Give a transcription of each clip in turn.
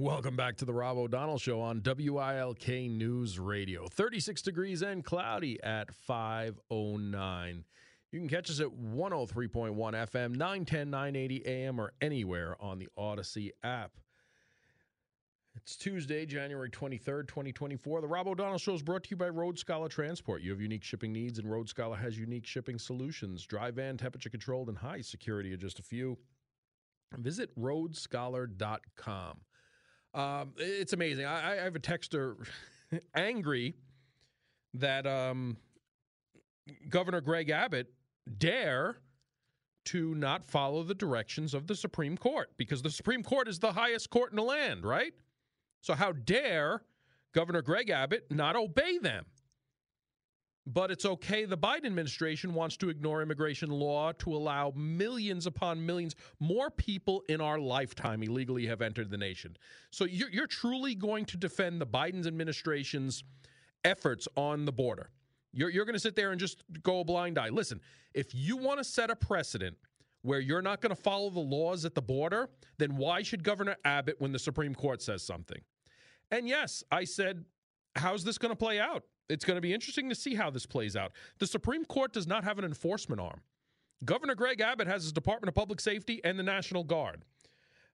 Welcome back to the Rob O'Donnell Show on WILK News Radio. 36 degrees and cloudy at 509. You can catch us at 103.1 FM, 910, 980 AM, or anywhere on the Odyssey app. It's Tuesday, January 23rd, 2024. The Rob O'Donnell Show is brought to you by Road Scholar Transport. You have unique shipping needs, and Road Scholar has unique shipping solutions. Dry van, temperature controlled, and high security are just a few. Visit roadscholar.com. Um, it's amazing. I, I have a texter angry that um, Governor Greg Abbott dare to not follow the directions of the Supreme Court because the Supreme Court is the highest court in the land, right? So, how dare Governor Greg Abbott not obey them? But it's okay. The Biden administration wants to ignore immigration law to allow millions upon millions more people in our lifetime illegally have entered the nation. So you're, you're truly going to defend the Biden administration's efforts on the border. You're, you're going to sit there and just go a blind eye. Listen, if you want to set a precedent where you're not going to follow the laws at the border, then why should Governor Abbott when the Supreme Court says something? And yes, I said, how's this going to play out? It's going to be interesting to see how this plays out. The Supreme Court does not have an enforcement arm. Governor Greg Abbott has his Department of Public Safety and the National Guard.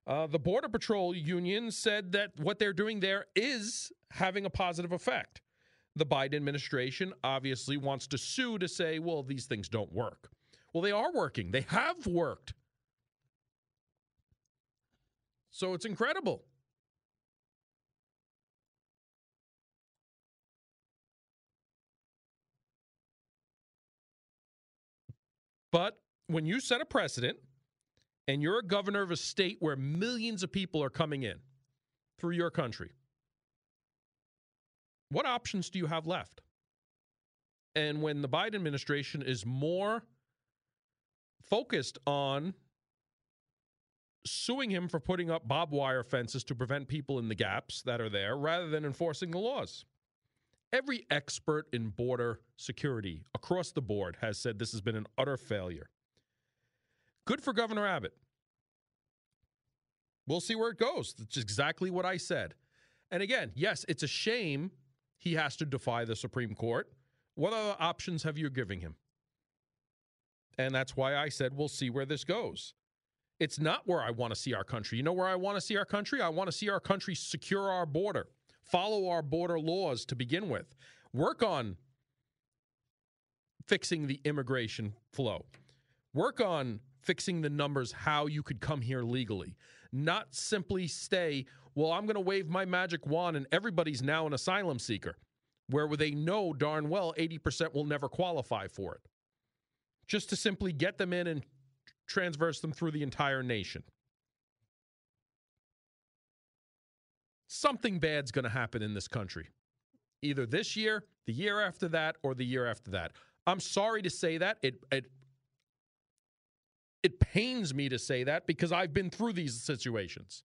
Uh, the Border Patrol Union said that what they're doing there is having a positive effect. The Biden administration obviously wants to sue to say, well, these things don't work. Well, they are working, they have worked. So it's incredible. But when you set a precedent and you're a governor of a state where millions of people are coming in through your country, what options do you have left? And when the Biden administration is more focused on suing him for putting up barbed wire fences to prevent people in the gaps that are there rather than enforcing the laws. Every expert in border security across the board has said this has been an utter failure. Good for Governor Abbott. We'll see where it goes. That's exactly what I said. And again, yes, it's a shame he has to defy the Supreme Court. What other options have you giving him? And that's why I said we'll see where this goes. It's not where I want to see our country. You know where I want to see our country? I want to see our country secure our border follow our border laws to begin with, work on fixing the immigration flow, work on fixing the numbers, how you could come here legally, not simply stay, well, I'm going to wave my magic wand and everybody's now an asylum seeker, where they know darn well 80% will never qualify for it. Just to simply get them in and transverse them through the entire nation. Something bad's going to happen in this country. Either this year, the year after that, or the year after that. I'm sorry to say that. It it it pains me to say that because I've been through these situations.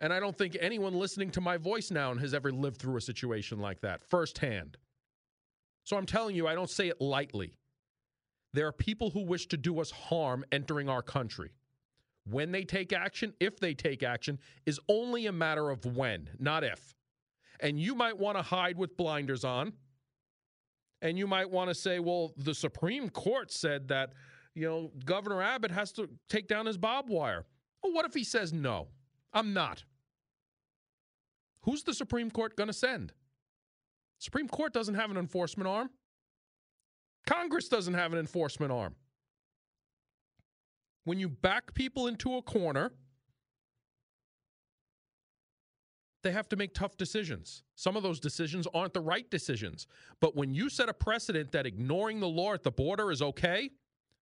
And I don't think anyone listening to my voice now has ever lived through a situation like that firsthand. So I'm telling you, I don't say it lightly. There are people who wish to do us harm entering our country when they take action, if they take action, is only a matter of when, not if. And you might want to hide with blinders on. And you might want to say, well, the Supreme Court said that, you know, Governor Abbott has to take down his barbed wire. Well, what if he says no? I'm not. Who's the Supreme Court going to send? Supreme Court doesn't have an enforcement arm. Congress doesn't have an enforcement arm when you back people into a corner, they have to make tough decisions. Some of those decisions aren't the right decisions. But when you set a precedent that ignoring the law at the border is okay,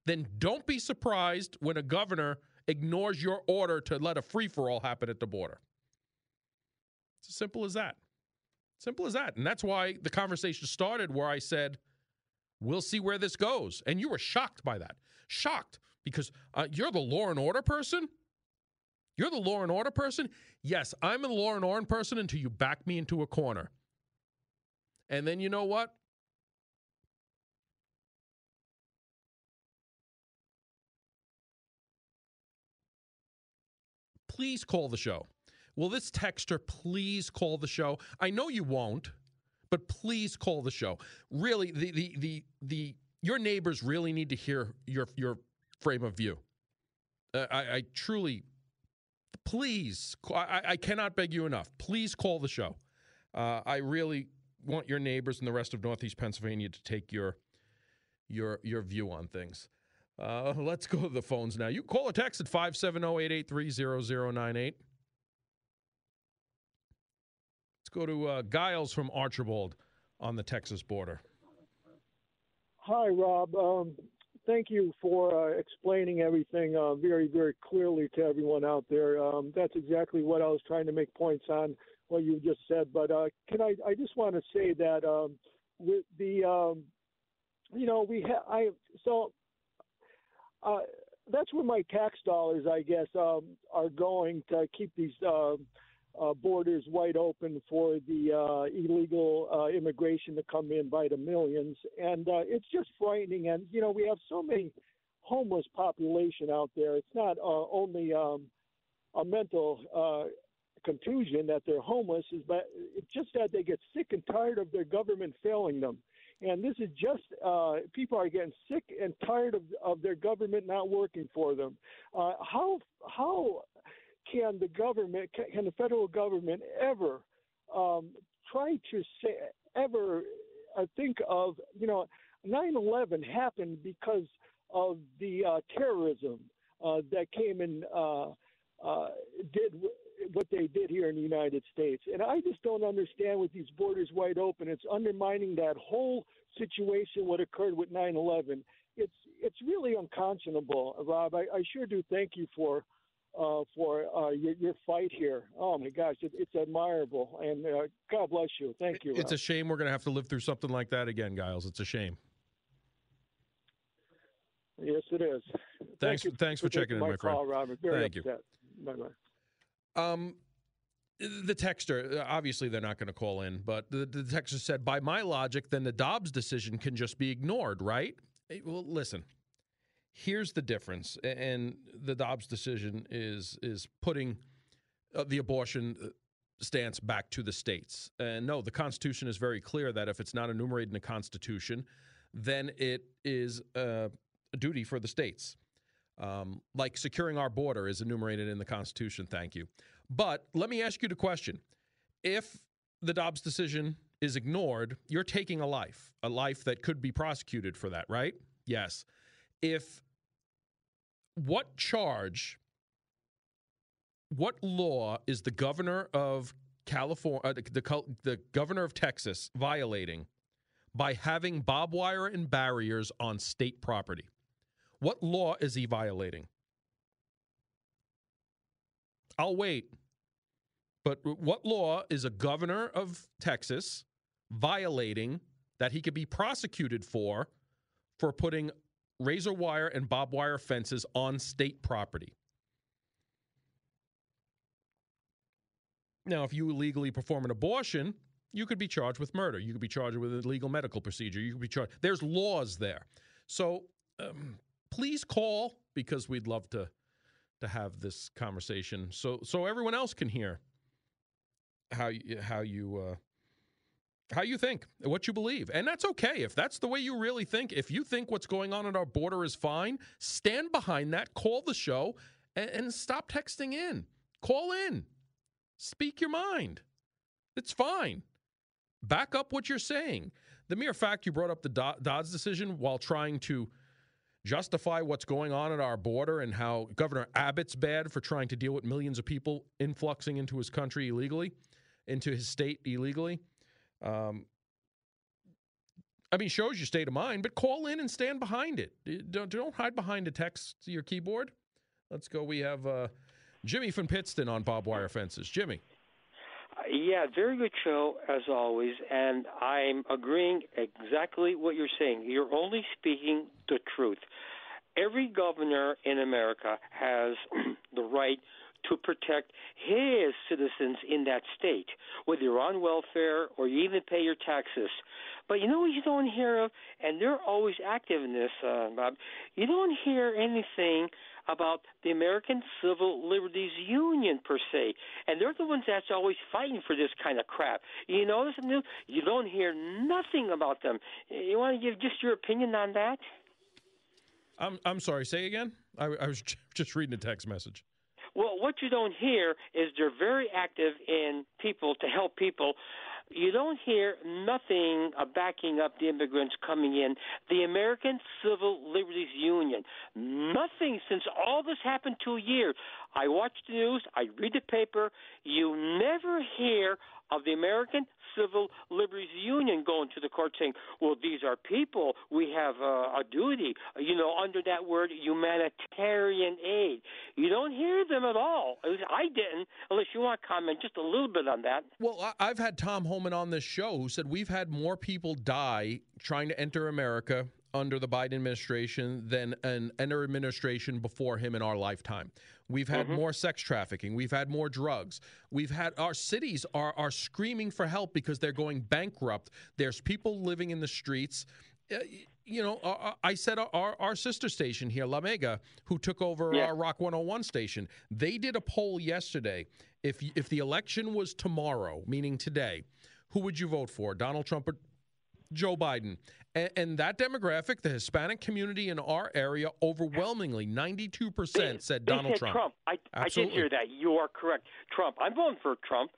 then don't be surprised when a governor ignores your order to let a free for all happen at the border. It's as simple as that. Simple as that. And that's why the conversation started where I said, we'll see where this goes. And you were shocked by that. Shocked because uh, you're the law and order person. You're the law and order person. Yes, I'm a law and order person until you back me into a corner. And then you know what? Please call the show. Will this texter please call the show? I know you won't, but please call the show. Really, the the the the your neighbors really need to hear your your frame of view. Uh, I, I, truly, please, I, I, cannot beg you enough. Please call the show. Uh, I really want your neighbors and the rest of Northeast Pennsylvania to take your your your view on things. Uh, let's go to the phones now. You call or text at 570-883-0098. Let's go to uh, Giles from Archbald on the Texas border. Hi, Rob. Um, thank you for uh, explaining everything uh, very, very clearly to everyone out there. Um, that's exactly what I was trying to make points on what you just said. But uh, can I? I just want to say that um, with the, um, you know, we have. I so uh, that's where my tax dollars, I guess, um, are going to keep these. Uh, uh, borders wide open for the uh, illegal uh, immigration to come in by the millions, and uh, it's just frightening. And you know, we have so many homeless population out there. It's not uh, only um, a mental uh, contusion that they're homeless, is but it's just that they get sick and tired of their government failing them. And this is just uh, people are getting sick and tired of, of their government not working for them. Uh, how how can the government, can the federal government ever um, try to say, ever uh, think of, you know, 9 11 happened because of the uh, terrorism uh, that came and uh, uh, did what they did here in the United States. And I just don't understand with these borders wide open, it's undermining that whole situation what occurred with 9 11. It's, it's really unconscionable, Rob. I, I sure do thank you for uh, for uh, your, your, fight here. Oh my gosh, it, it's admirable, and uh, God bless you. Thank you. It's Rob. a shame we're going to have to live through something like that again, Giles. It's a shame. Yes, it is. Thanks. Thank thanks for, for checking in, my call, friend. Robert. Very Thank upset. you. Bye bye. Um, the texter, uh, obviously, they're not going to call in, but the, the texter said, by my logic, then the Dobbs decision can just be ignored, right? Well, listen Here's the difference, and the Dobbs decision is is putting uh, the abortion uh, stance back to the states. And no, the Constitution is very clear that if it's not enumerated in the Constitution, then it is uh, a duty for the states. Um, like securing our border is enumerated in the Constitution. Thank you. But let me ask you the question: If the Dobbs decision is ignored, you're taking a life, a life that could be prosecuted for that, right? Yes if what charge, what law is the governor of California, uh, the, the, the governor of Texas violating by having barbed wire and barriers on state property? What law is he violating? I'll wait. But what law is a governor of Texas violating that he could be prosecuted for for putting razor wire and barbed wire fences on state property. Now, if you illegally perform an abortion, you could be charged with murder. You could be charged with an illegal medical procedure. You could be charged. There's laws there. So um, please call because we'd love to to have this conversation so so everyone else can hear how you, how you uh, how you think, what you believe. And that's okay. If that's the way you really think, if you think what's going on at our border is fine, stand behind that, call the show, and, and stop texting in. Call in. Speak your mind. It's fine. Back up what you're saying. The mere fact you brought up the Dobbs decision while trying to justify what's going on at our border and how Governor Abbott's bad for trying to deal with millions of people influxing into his country illegally, into his state illegally um, I mean, shows your state of mind, but call in and stand behind it. Don't, don't hide behind a text to your keyboard. Let's go. We have uh, Jimmy from Pittston on barbed wire fences. Jimmy. Uh, yeah, very good show as always, and I'm agreeing exactly what you're saying. You're only speaking the truth. Every governor in America has the right to protect his citizens in that state, whether you're on welfare or you even pay your taxes. But you know what you don't hear of, and they're always active in this, uh, Bob. You don't hear anything about the American Civil Liberties Union per se, and they're the ones that's always fighting for this kind of crap. You them? You don't hear nothing about them. You want to give just your opinion on that? I'm I'm sorry. Say again. I, I was just reading a text message. Well, what you don't hear is they're very active in people to help people you don't hear nothing backing up the immigrants coming in. The American Civil Liberties Union, nothing since all this happened two years. I watch the news, I read the paper. You never hear of the American Civil Liberties Union going to the court saying, well, these are people. We have uh, a duty, you know, under that word humanitarian aid. You don't hear them at all. I didn't, unless you want to comment just a little bit on that. Well, I've had Tom Homan on this show who said we've had more people die trying to enter America under the Biden administration than an enter administration before him in our lifetime. We've had mm-hmm. more sex trafficking. We've had more drugs. We've had our cities are are screaming for help because they're going bankrupt. There's people living in the streets. Uh, you know, uh, uh I said our, our sister station here, La Mega, who took over yeah. our Rock 101 station, they did a poll yesterday. If if the election was tomorrow, meaning today, who would you vote for, Donald Trump or Joe Biden? And, and, that demographic, the Hispanic community in our area, overwhelmingly, 92% they, said they Donald Trump. Trump. I, I did hear that. You are correct. Trump. I'm voting for Trump.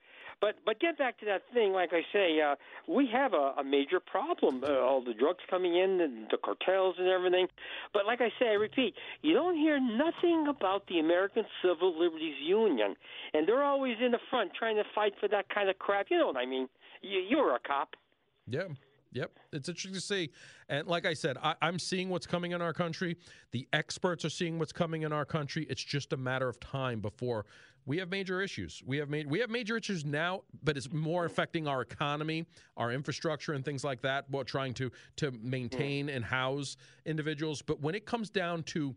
But but get back to that thing. Like I say, uh, we have a, a major problem. Uh, all the drugs coming in, and the cartels, and everything. But like I say, I repeat, you don't hear nothing about the American Civil Liberties Union, and they're always in the front trying to fight for that kind of crap. You know what I mean? You, you're a cop. Yeah. Yep, it's interesting to see. And like I said, I, am seeing what's coming in our country. The experts are seeing what's coming in our country. It's just a matter of time before we have major issues. We have made we have major issues now, but it's more affecting our economy, our infrastructure, and things like that. While trying to to maintain and house individuals, but when it comes down to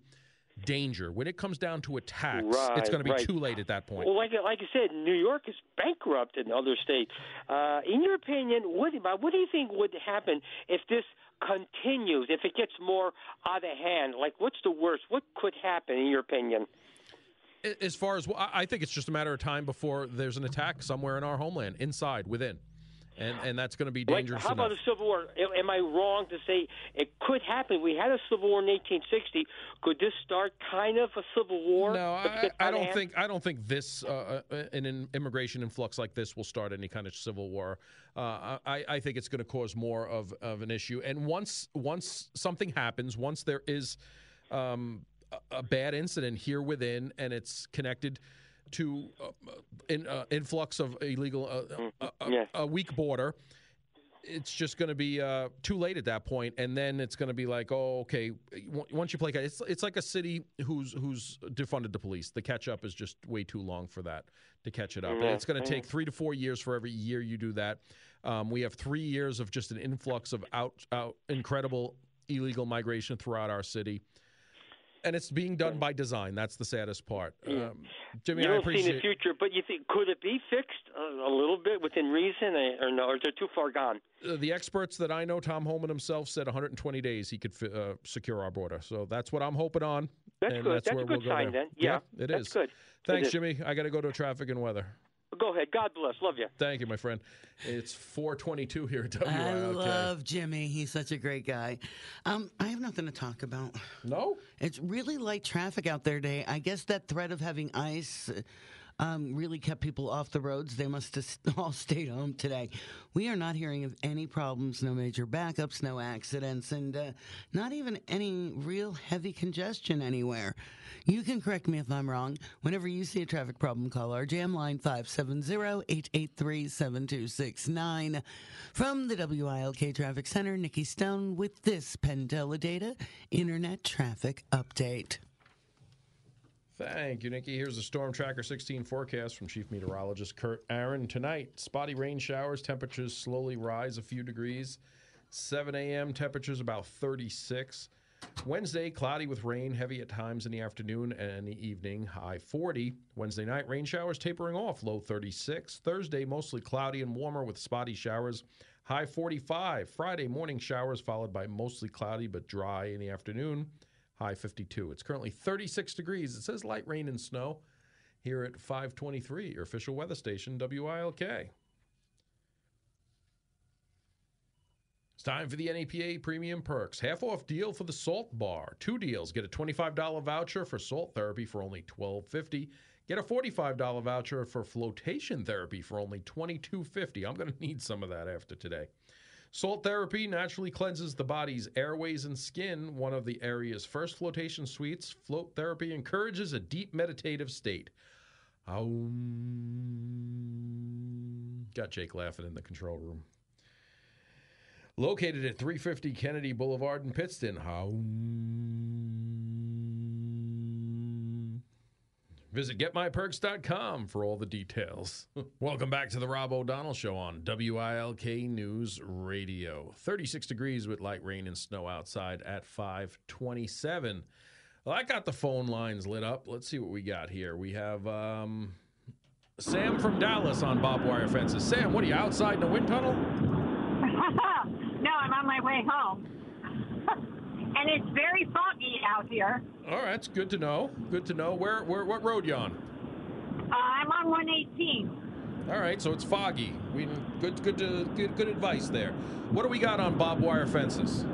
danger. When it comes down to attacks, right, it's going to be right. too late at that point. Well, like like I said, New York is bankrupt in other states. Uh, in your opinion, what what do you think would happen if this continues? If it gets more out of hand, like what's the worst? What could happen in your opinion? As far as I think, it's just a matter of time before there's an attack somewhere in our homeland, inside, within and and that's going to be dangerous. Like, how enough. about a civil war? Am I wrong to say it could happen? We had a civil war in 1860. Could this start kind of a civil war? No, I, I don't think I don't think this uh, uh, an immigration influx like this will start any kind of civil war. Uh, I, I think it's going to cause more of, of an issue. And once once something happens, once there is um, a, a bad incident here within, and it's connected to uh, in, uh, influx of illegal uh, mm-hmm. yeah. a, weak border it's just going to be uh, too late at that point, and then it's going to be like, oh, okay. Once you play, it's it's like a city who's who's defunded the police. The catch up is just way too long for that to catch it up, and it's going to take three to four years for every year you do that. Um, we have three years of just an influx of out, out incredible illegal migration throughout our city and it's being done by design. That's the saddest part. Um, Jimmy, you don't I appreciate see the future, but you think could it be fixed a, a little bit within reason, or no? Or is it too far gone? Uh, the experts that I know, Tom Homan himself said 120 days he could uh, secure our border. So that's what I'm hoping on. That's good. That's, that's a good we'll sign then. Yeah, yeah it that's is. good. Thanks, Jimmy. I got to go to traffic and weather. Go ahead. God bless. Love you. Thank you, my friend. It's 422 here at WILK. I love Jimmy. He's such a great guy. Um, I have nothing to talk about. No? It's really light traffic out there today. I guess that threat of having ice um, really kept people off the roads. They must have all stayed home today. We are not hearing of any problems, no major backups, no accidents, and uh, not even any real heavy congestion anywhere. You can correct me if I'm wrong. Whenever you see a traffic problem, call our jam line 570-883-7269. From the WILK Traffic Center, Nikki Stone with this Penn Data Internet Traffic Update. Thank you, Nikki. Here's the Storm Tracker 16 forecast from Chief Meteorologist Kurt Aaron. Tonight, spotty rain showers. Temperatures slowly rise a few degrees. 7 a.m. temperatures about 36. Wednesday, cloudy with rain, heavy at times in the afternoon and the evening, high 40. Wednesday night, rain showers tapering off, low 36. Thursday, mostly cloudy and warmer with spotty showers, high 45. Friday, morning showers followed by mostly cloudy but dry in the afternoon, high 52. It's currently 36 degrees. It says light rain and snow here at 523, your official weather station, WILK. It's time for the NAPA Premium Perks. Half off deal for the Salt Bar. Two deals. Get a $25 voucher for salt therapy for only $12.50. Get a $45 voucher for flotation therapy for only $22.50. I'm going to need some of that after today. Salt therapy naturally cleanses the body's airways and skin. One of the area's first flotation suites, float therapy encourages a deep meditative state. Um, got Jake laughing in the control room. Located at 350 Kennedy Boulevard in Pittston. Um, visit getmyperks.com for all the details. Welcome back to the Rob O'Donnell Show on WILK News Radio. 36 degrees with light rain and snow outside at 527. Well, I got the phone lines lit up. Let's see what we got here. We have um, Sam from Dallas on Bob Wire Fences. Sam, what are you outside in the wind tunnel? no, I'm on my way home. And it's very foggy out here. All right, it's good to know. Good to know. Where, where, what road you on? Uh, I'm on 118. All right, so it's foggy. We good, good, to, good, good advice there. What do we got on Bob Wire Fences?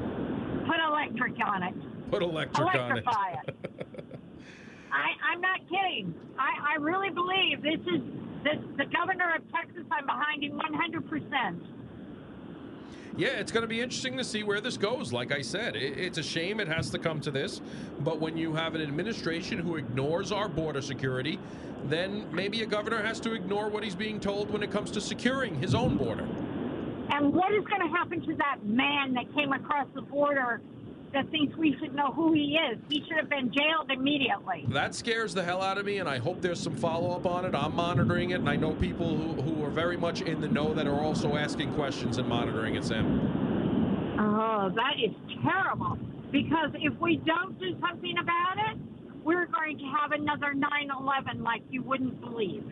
Put electric on it. Put electric Electrify on it. it. I, I'm not kidding. I, I really believe this is this, the governor of Texas. I'm behind him 100%. Yeah, it's going to be interesting to see where this goes. Like I said, it, it's a shame it has to come to this. But when you have an administration who ignores our border security, then maybe a governor has to ignore what he's being told when it comes to securing his own border. And what is going to happen to that man that came across the border that thinks we should know who he is? He should have been jailed immediately. That scares the hell out of me, and I hope there's some follow up on it. I'm monitoring it, and I know people who, who are very much in the know that are also asking questions and monitoring it, Sam. Oh, that is terrible. Because if we don't do something about it, we're going to have another 9 11 like you wouldn't believe.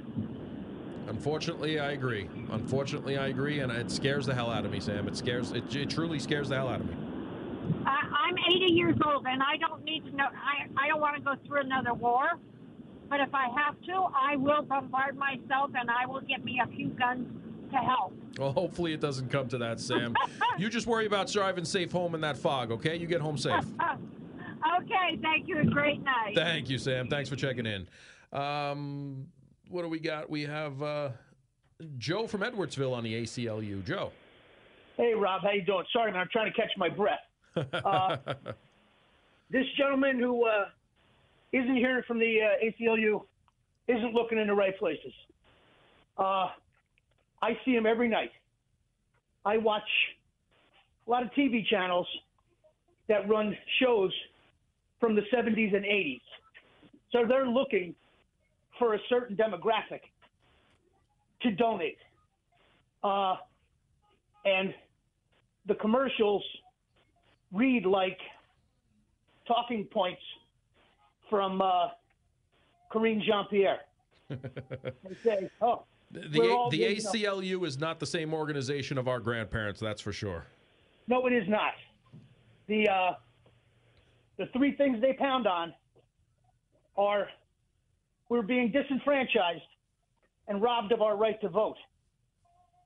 Unfortunately, I agree. Unfortunately, I agree, and it scares the hell out of me, Sam. It scares. It, it truly scares the hell out of me. I, I'm 80 years old, and I don't need to know. I, I don't want to go through another war. But if I have to, I will bombard myself, and I will get me a few guns to help. Well, hopefully it doesn't come to that, Sam. you just worry about driving safe home in that fog, okay? You get home safe. okay, thank you. A great night. Thank you, Sam. Thanks for checking in. Um, what do we got? We have uh, Joe from Edwardsville on the ACLU. Joe. Hey, Rob, how you doing? Sorry, man, I'm trying to catch my breath. Uh, this gentleman who uh, isn't hearing from the uh, ACLU isn't looking in the right places. Uh, I see him every night. I watch a lot of TV channels that run shows from the 70s and 80s. So they're looking for a certain demographic to donate. Uh, and the commercials read like talking points from uh, Karine Jean Pierre. they say, oh, The, the big enough." ACLU is not the same organization of our grandparents, that's for sure. No, it is not. The uh, the three things they pound on are we're being disenfranchised and robbed of our right to vote.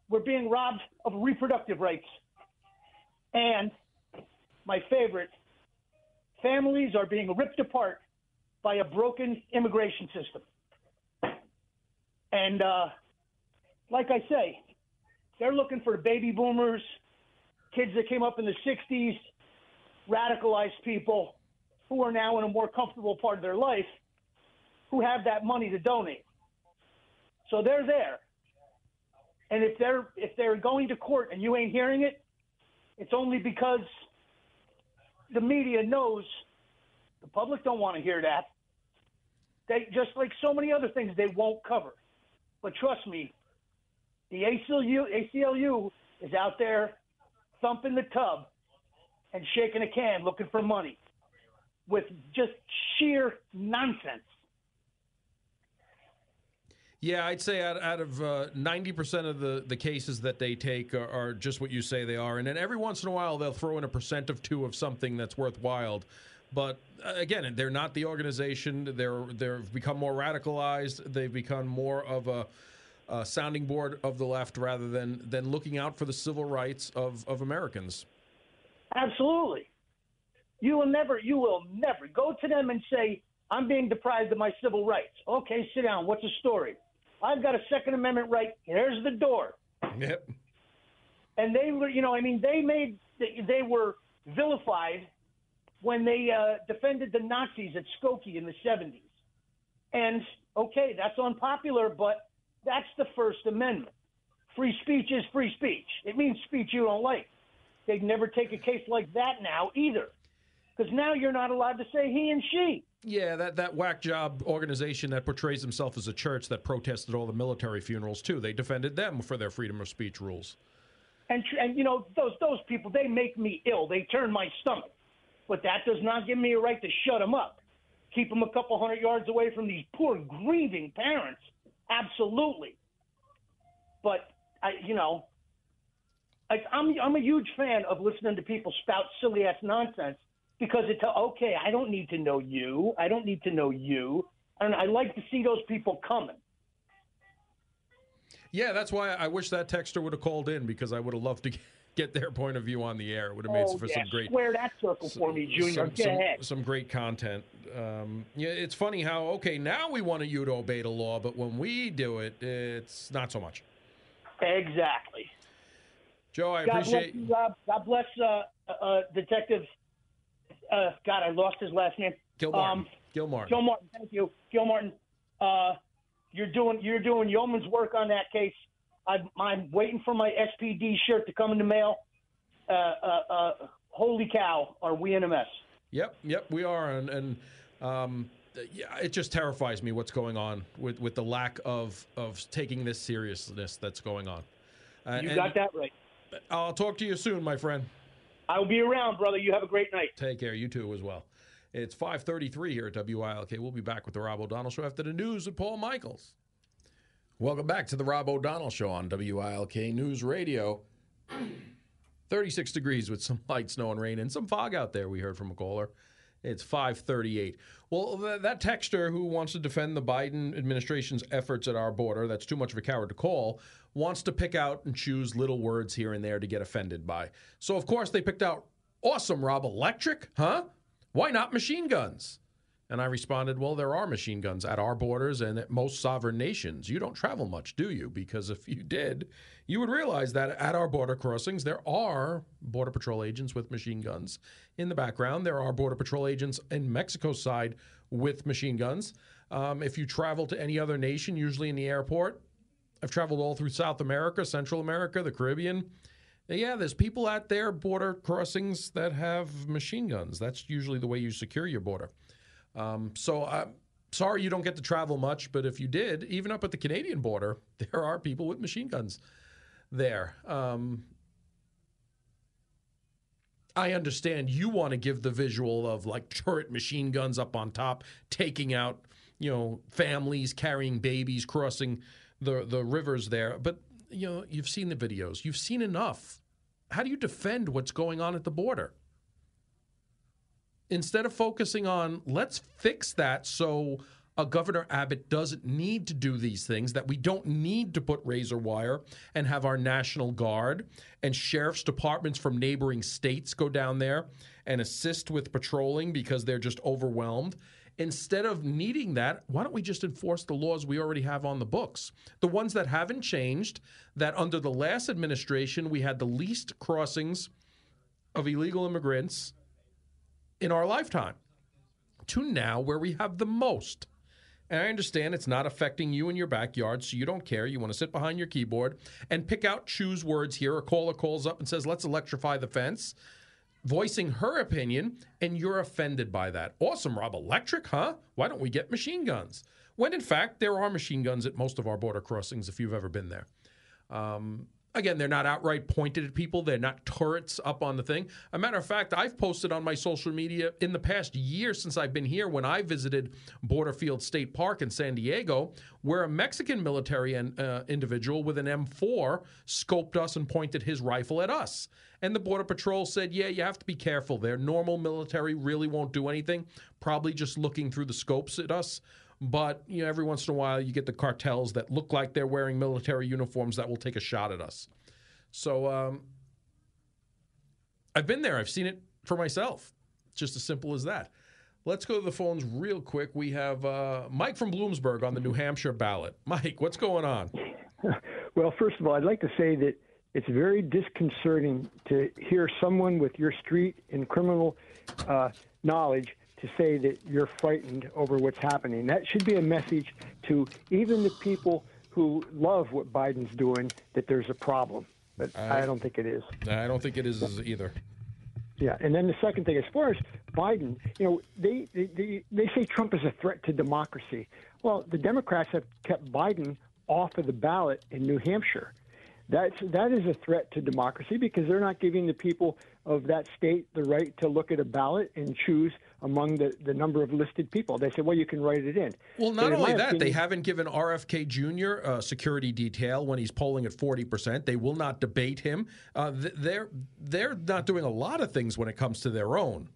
We're being robbed of reproductive rights. And my favorite, families are being ripped apart by a broken immigration system. And uh, like I say, they're looking for baby boomers, kids that came up in the 60s, radicalized people who are now in a more comfortable part of their life who have that money to donate. So they're there. And if they're if they're going to court and you ain't hearing it, it's only because the media knows the public don't want to hear that. They just like so many other things they won't cover. But trust me, the ACLU ACLU is out there thumping the tub and shaking a can looking for money with just sheer nonsense. Yeah, I'd say out, out of uh, 90% of the, the cases that they take are, are just what you say they are. And then every once in a while, they'll throw in a percent of two of something that's worthwhile. But uh, again, they're not the organization. They're they've become more radicalized. They've become more of a, a sounding board of the left rather than than looking out for the civil rights of of Americans. Absolutely. You will never, you will never go to them and say, I'm being deprived of my civil rights. Okay, sit down. What's the story? I've got a Second Amendment right. Here's the door. Yep. And they were, you know, I mean, they made, they were vilified when they uh, defended the Nazis at Skokie in the 70s. And okay, that's unpopular, but that's the First Amendment. Free speech is free speech. It means speech you don't like. They'd never take a case like that now either, because now you're not allowed to say he and she. Yeah, that, that whack job organization that portrays himself as a church that protested all the military funerals too. They defended them for their freedom of speech rules. And and you know those those people they make me ill. They turn my stomach, but that does not give me a right to shut them up. Keep them a couple hundred yards away from these poor grieving parents. Absolutely. But I, you know, like I'm I'm a huge fan of listening to people spout silly ass nonsense because it's okay. I don't need to know you. I don't need to know you, and I like to see those people coming. Yeah, that's why I wish that texter would have called in because I would have loved to get their point of view on the air. It would have made oh, for yeah. some great square that circle for me, Junior. some, Get some, some great content. Um, yeah, it's funny how okay now we want you to obey the law, but when we do it, it's not so much. Exactly. Joe, I God appreciate. bless you, Rob. God bless uh, uh, Detective. Uh, God, I lost his last name. Gil Martin. Um, Gil Martin. Thank you, Gil Martin. Uh, you're doing you're doing yeoman's work on that case. I'm, I'm waiting for my SPD shirt to come in the mail. Uh, uh, uh, holy cow, are we in a mess? Yep, yep, we are, and, and um, yeah, it just terrifies me what's going on with, with the lack of of taking this seriousness that's going on. Uh, You got that right. I'll talk to you soon, my friend. I'll be around, brother. You have a great night. Take care. You too, as well. It's 5:33 here at WILK. We'll be back with the Rob O'Donnell Show after the news with Paul Michaels. Welcome back to the Rob O'Donnell Show on WILK News Radio. 36 degrees with some light snow and rain and some fog out there. We heard from a caller. It's 538. Well, that texter who wants to defend the Biden administration's efforts at our border, that's too much of a coward to call, wants to pick out and choose little words here and there to get offended by. So, of course, they picked out awesome, Rob, electric, huh? Why not machine guns? And I responded, Well, there are machine guns at our borders and at most sovereign nations. You don't travel much, do you? Because if you did, you would realize that at our border crossings, there are Border Patrol agents with machine guns. In the background, there are Border Patrol agents in Mexico's side with machine guns. Um, if you travel to any other nation, usually in the airport, I've traveled all through South America, Central America, the Caribbean. Yeah, there's people at their border crossings that have machine guns. That's usually the way you secure your border. Um, so I'm sorry you don't get to travel much, but if you did, even up at the Canadian border, there are people with machine guns there. Um, I understand you want to give the visual of like turret machine guns up on top, taking out, you know, families carrying babies crossing the the rivers there. But you know, you've seen the videos. You've seen enough. How do you defend what's going on at the border? Instead of focusing on let's fix that so a Governor Abbott doesn't need to do these things, that we don't need to put razor wire and have our National Guard and sheriff's departments from neighboring states go down there and assist with patrolling because they're just overwhelmed. Instead of needing that, why don't we just enforce the laws we already have on the books? The ones that haven't changed, that under the last administration, we had the least crossings of illegal immigrants in our lifetime, to now where we have the most. And I understand it's not affecting you in your backyard, so you don't care. You want to sit behind your keyboard and pick out, choose words here. A caller calls up and says, let's electrify the fence, voicing her opinion, and you're offended by that. Awesome, Rob. Electric, huh? Why don't we get machine guns? When in fact, there are machine guns at most of our border crossings if you've ever been there. Um, Again, they're not outright pointed at people. They're not turrets up on the thing. A matter of fact, I've posted on my social media in the past year since I've been here when I visited Border Field State Park in San Diego, where a Mexican military uh, individual with an M4 scoped us and pointed his rifle at us. And the Border Patrol said, yeah, you have to be careful there. Normal military really won't do anything, probably just looking through the scopes at us. But you know, every once in a while, you get the cartels that look like they're wearing military uniforms that will take a shot at us. So um, I've been there. I've seen it for myself. Just as simple as that. Let's go to the phones real quick. We have uh, Mike from Bloomsburg on the New Hampshire ballot. Mike, what's going on? Well, first of all, I'd like to say that it's very disconcerting to hear someone with your street and criminal uh, knowledge to say that you're frightened over what's happening. That should be a message to even the people who love what Biden's doing that there's a problem. But I, I don't think it is. I don't think it is either. Yeah, and then the second thing, as far as Biden, you know, they, they they say Trump is a threat to democracy. Well, the Democrats have kept Biden off of the ballot in New Hampshire. That's that is a threat to democracy because they're not giving the people of that state the right to look at a ballot and choose among the, the number of listed people. They said, well, you can write it in. Well, not only that, opinion, they haven't given RFK Jr. a security detail when he's polling at 40%. They will not debate him. Uh, they're, they're not doing a lot of things when it comes to their own.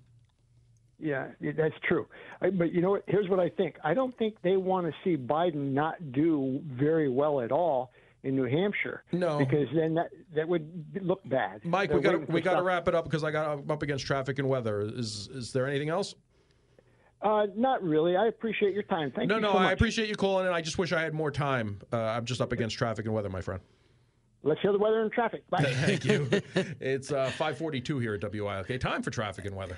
Yeah, that's true. But you know what? Here's what I think. I don't think they want to see Biden not do very well at all in New Hampshire. No, because then that that would look bad. Mike, They're we got we got to wrap it up because I got I'm up against traffic and weather. Is is there anything else? Uh, not really. I appreciate your time. Thank no, you. No, no, I appreciate you calling and I just wish I had more time. Uh, I'm just up against traffic and weather, my friend. Let's hear the weather and traffic. Bye. Thank you. it's uh, 5:42 here at WILK. Time for traffic and weather.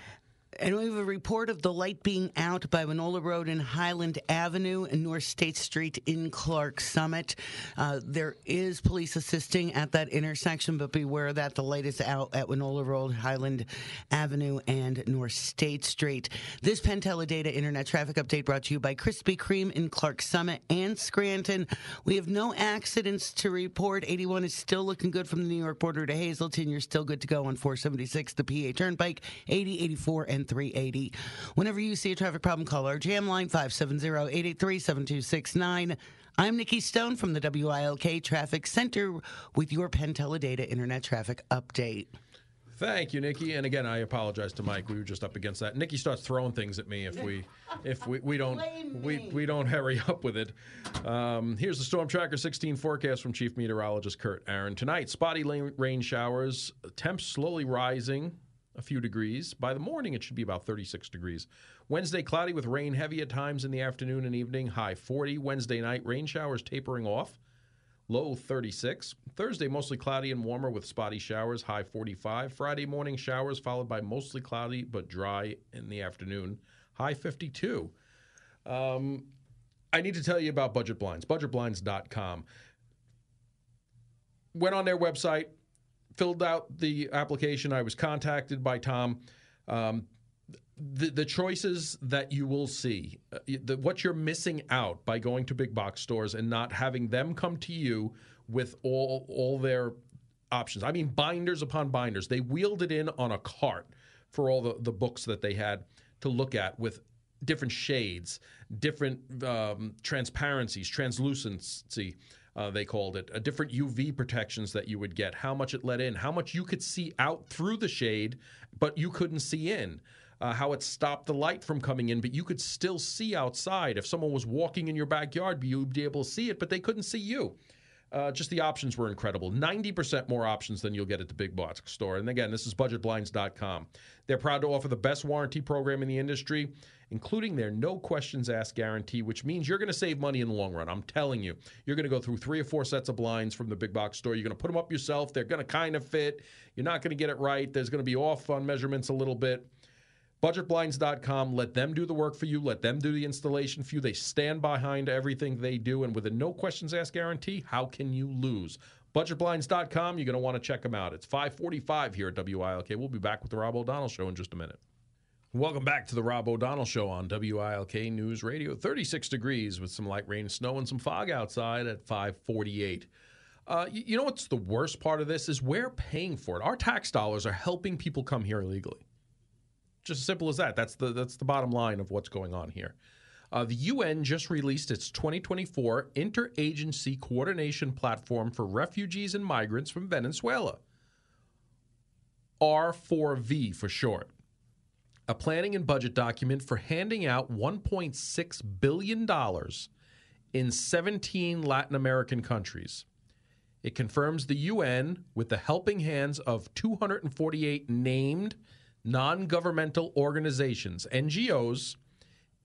And we have a report of the light being out by Winola Road and Highland Avenue and North State Street in Clarks Summit. Uh, there is police assisting at that intersection, but beware that the light is out at Winola Road, Highland Avenue, and North State Street. This PenTeleData Internet Traffic Update brought to you by Krispy Kreme in Clarks Summit and Scranton. We have no accidents to report. 81 is still looking good from the New York border to Hazleton. You're still good to go on 476, the PA Turnpike, 80, 84, and 380. Whenever you see a traffic problem, call our jam line 570-883-7269. I'm Nikki Stone from the WILK Traffic Center with your Penn Data Internet Traffic Update. Thank you, Nikki. And again, I apologize to Mike. We were just up against that. Nikki starts throwing things at me if we if we, we don't we, we don't hurry up with it. Um, here's the Storm Tracker 16 forecast from Chief Meteorologist Kurt Aaron. Tonight, spotty rain showers, temps slowly rising a few degrees. By the morning, it should be about 36 degrees. Wednesday, cloudy with rain heavy at times in the afternoon and evening, high 40. Wednesday night, rain showers tapering off, low 36. Thursday, mostly cloudy and warmer with spotty showers, high 45. Friday morning, showers followed by mostly cloudy but dry in the afternoon, high 52. Um, I need to tell you about Budget Blinds, budgetblinds.com. Went on their website, filled out the application. I was contacted by Tom. Um, the, the choices that you will see, uh, the, what you're missing out by going to big box stores and not having them come to you with all all their options. I mean, binders upon binders. They wheeled it in on a cart for all the, the books that they had to look at with different shades, different um, transparencies, translucency, uh, they called it, uh, different UV protections that you would get, how much it let in, how much you could see out through the shade, but you couldn't see in. Uh, how it stopped the light from coming in, but you could still see outside. If someone was walking in your backyard, you'd be able to see it, but they couldn't see you. Uh, just the options were incredible. 90% more options than you'll get at the big box store. And again, this is budgetblinds.com. They're proud to offer the best warranty program in the industry including their no questions asked guarantee, which means you're going to save money in the long run. I'm telling you. You're going to go through three or four sets of blinds from the big box store. You're going to put them up yourself. They're going to kind of fit. You're not going to get it right. There's going to be off on measurements a little bit. Budgetblinds.com, let them do the work for you. Let them do the installation for you. They stand behind everything they do. And with a no questions asked guarantee, how can you lose? Budgetblinds.com, you're going to want to check them out. It's 545 here at WILK. We'll be back with the Rob O'Donnell Show in just a minute. Welcome back to the Rob O'Donnell Show on WILK News Radio. 36 degrees with some light rain, snow, and some fog outside at 548. Uh, you, know what's the worst part of this is we're paying for it. Our tax dollars are helping people come here illegally. Just as simple as that. That's the that's the bottom line of what's going on here. Uh, the UN just released its 2024 Interagency Coordination Platform for Refugees and Migrants from Venezuela. R4V for short. A planning and budget document for handing out $1.6 billion in 17 Latin American countries. It confirms the UN, with the helping hands of 248 named non governmental organizations, NGOs,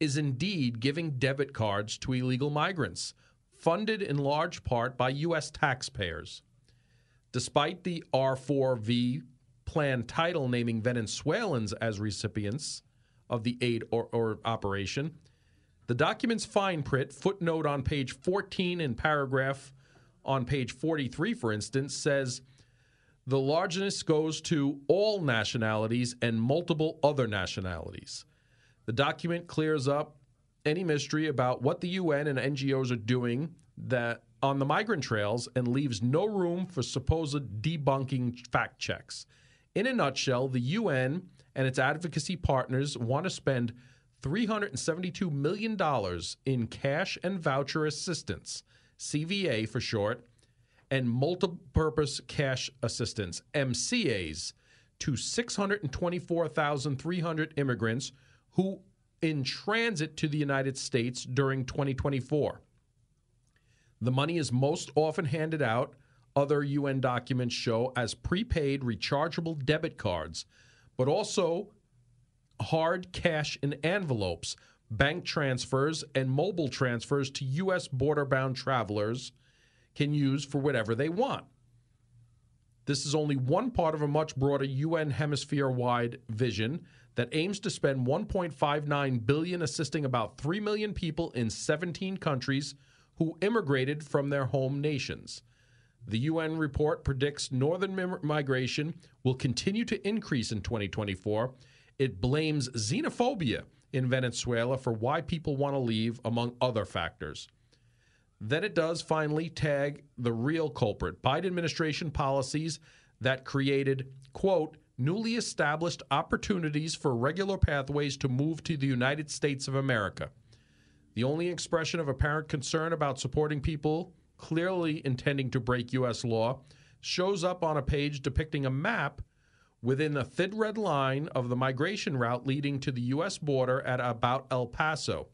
is indeed giving debit cards to illegal migrants, funded in large part by U.S. taxpayers. Despite the R4V plan title naming Venezuelans as recipients of the aid or, or operation, the document's fine print footnote on page 14 in paragraph on page 43, for instance, says the largeness goes to all nationalities and multiple other nationalities. The document clears up any mystery about what the UN and NGOs are doing that on the migrant trails and leaves no room for supposed debunking fact checks. In a nutshell, the UN and its advocacy partners want to spend $372 million in cash and voucher assistance, CVA for short, and multi-purpose cash assistance, MCAs, to 624,300 immigrants who in transit to the United States during 2024. The money is most often handed out, other UN documents show, as prepaid rechargeable debit cards, but also hard cash in envelopes, bank transfers, and mobile transfers to U.S. border bound travelers can use for whatever they want. This is only one part of a much broader UN hemisphere wide vision that aims to spend 1.59 billion assisting about 3 million people in 17 countries who immigrated from their home nations. The UN report predicts northern migration will continue to increase in 2024. It blames xenophobia in Venezuela for why people want to leave, among other factors. Then it does finally tag the real culprit Biden administration policies that created, quote, newly established opportunities for regular pathways to move to the United States of America. The only expression of apparent concern about supporting people clearly intending to break U.S. law shows up on a page depicting a map within the thin red line of the migration route leading to the U.S. border at about El Paso.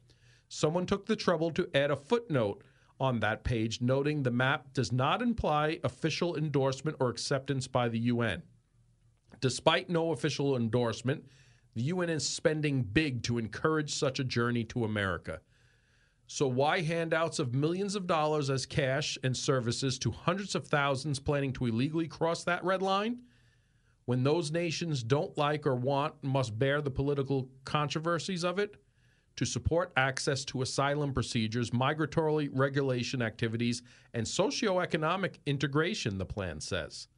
Someone took the trouble to add a footnote on that page, noting the map does not imply official endorsement or acceptance by the UN. Despite no official endorsement, the UN is spending big to encourage such a journey to America. So, why handouts of millions of dollars as cash and services to hundreds of thousands planning to illegally cross that red line? When those nations don't like or want must bear the political controversies of it? To support access to asylum procedures, migratory regulation activities, and socioeconomic integration, the plan says.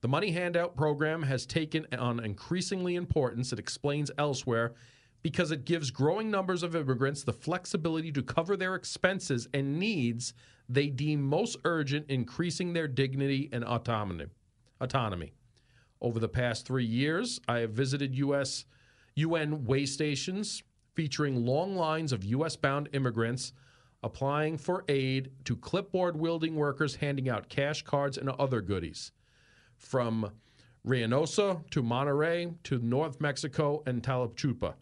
The money handout program has taken on increasingly importance, it explains elsewhere, because it gives growing numbers of immigrants the flexibility to cover their expenses and needs they deem most urgent, increasing their dignity and autonomy. autonomy. Over the past three years, I have visited U.S. UN way stations featuring long lines of U.S. bound immigrants applying for aid to clipboard wielding workers handing out cash cards and other goodies from Reynosa to Monterrey to North Mexico and Talachupa,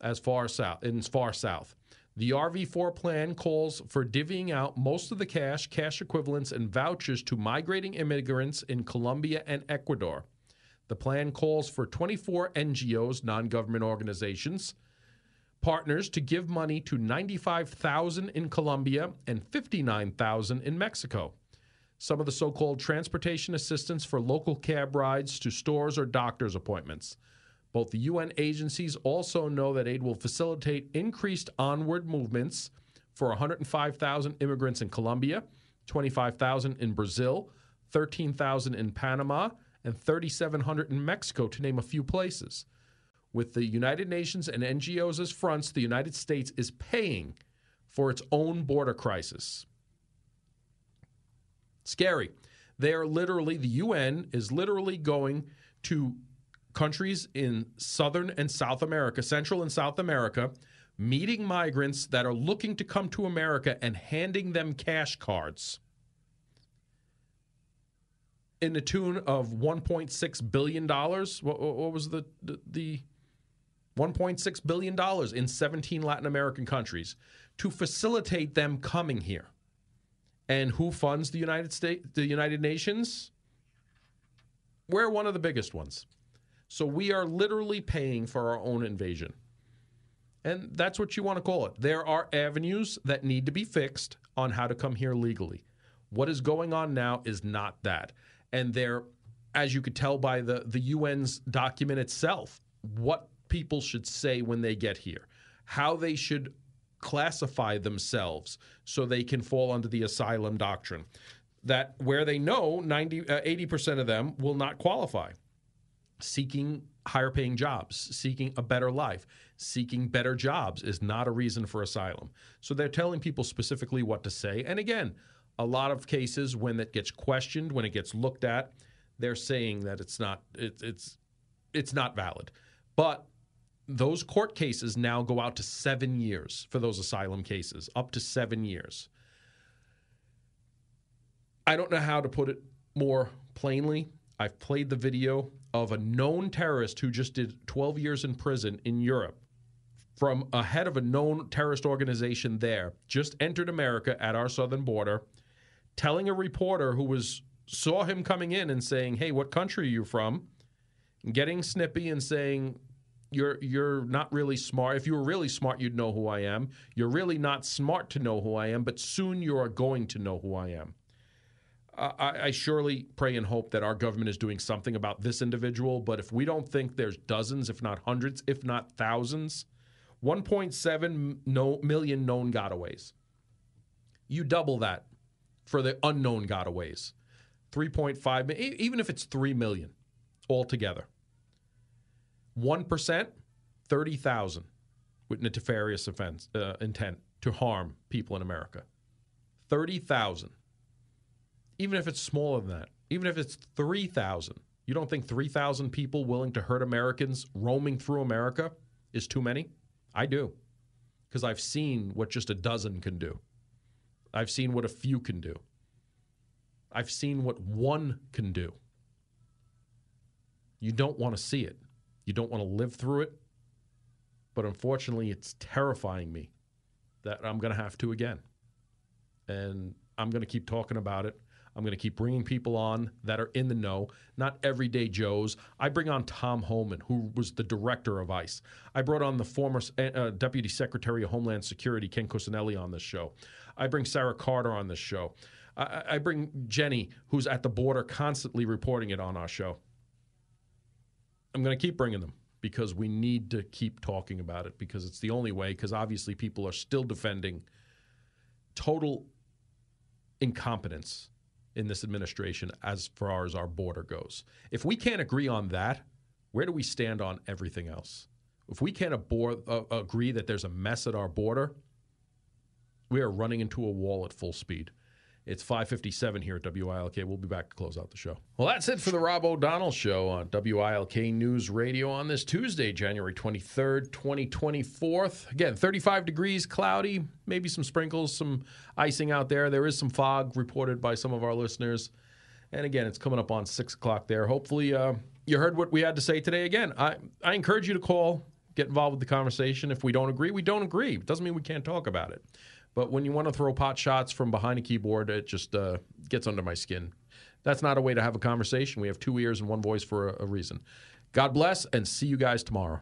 as far south in far south. The RV4 plan calls for divvying out most of the cash, cash equivalents, and vouchers to migrating immigrants in Colombia and Ecuador. The plan calls for 24 NGOs, non government organizations, partners to give money to 95,000 in Colombia and 59,000 in Mexico some of the so called transportation assistance for local cab rides to stores or doctor's appointments. Both the UN agencies also know that aid will facilitate increased onward movements for 105,000 immigrants in Colombia, 25,000 in Brazil, 13,000 in Panama, and 3,700 in Mexico, to name a few places. With the United Nations and NGOs as fronts, the United States is paying for its own border crisis. Scary. They are literally, the UN is literally going to countries in Southern and South America, Central and South America, meeting migrants that are looking to come to America and handing them cash cards in the tune of 1.6 billion dollars. What, what, was the the, the 1.6 billion dollars in 17 Latin American countries to facilitate them coming here? And who funds the United States, the United Nations? We're one of the biggest ones. So we are literally paying for our own invasion. And that's what you want to call it. There are avenues that need to be fixed on how to come here legally. What is going on now is not that. And there, as you could tell by the, the UN's document itself, what people should say when they get here, how they should classify themselves so they can fall under the asylum doctrine. That where they know 90, uh, 80% of them will not qualify, seeking higher paying jobs, seeking a better life, seeking better jobs is not a reason for asylum. So they're telling people specifically what to say. And again, a lot of cases when it gets questioned, when it gets looked at, they're saying that it's not it, it's it's not valid. But those court cases now go out to seven years for those asylum cases, up to seven years. I don't know how to put it more plainly. I've played the video of a known terrorist who just did 12 years in prison in Europe from a head of a known terrorist organization there, just entered America at our southern border, telling a reporter who was saw him coming in and saying, "Hey, what country are you from?" getting snippy and saying, you're you're not really smart. If you were really smart, you'd know who I am. You're really not smart to know who I am, but soon you are going to know who I am. I, I surely pray and hope that our government is doing something about this individual. But if we don't think there's dozens, if not hundreds, if not thousands, 1.7 no, million known gotaways. You double that for the unknown gotaways. 3.5 even if it's 3 million altogether 1%, 30,000 with nefarious offense, uh, intent to harm people in America. 30,000. Even if it's smaller than that, even if it's 3,000, you don't think 3,000 people willing to hurt Americans roaming through America is too many? I do. Because I've seen what just a dozen can do. I've seen what a few can do. I've seen what one can do. You don't want to see it. You don't want to live through it. But unfortunately, it's terrifying me that I'm going to have to again. And I'm going to keep talking about it. I'm going to keep bringing people on that are in the know, not everyday Joes. I bring on Tom Homan, who was the director of ICE. I brought on the former uh, Deputy Secretary of Homeland Security, Ken Cuccinelli, on this show. I bring Sarah Carter on this show. I bring Jenny, who's at the border, constantly reporting it on our show. I'm going to keep bringing them because we need to keep talking about it because it's the only way. Because obviously, people are still defending total incompetence in this administration as far as our border goes. If we can't agree on that, where do we stand on everything else? If we can't abor- uh, agree that there's a mess at our border, we are running into a wall at full speed. It's 557 here at WILK. We'll be back to close out the show. Well, that's it for the Rob O'Donnell Show on WILK News Radio on this Tuesday, January 23rd, 2024. Again, 35 degrees, cloudy, maybe some sprinkles, some icing out there. There is some fog reported by some of our listeners. And again, it's coming up on 6 o'clock there. Hopefully, uh, you heard what we had to say today. Again, I, I encourage you to call, get involved with the conversation. If we don't agree, we don't agree. It doesn't mean we can't talk about it. But when you want to throw pot shots from behind a keyboard, it just uh, gets under my skin. That's not a way to have a conversation. We have two ears and one voice for a, a reason. God bless and see you guys tomorrow.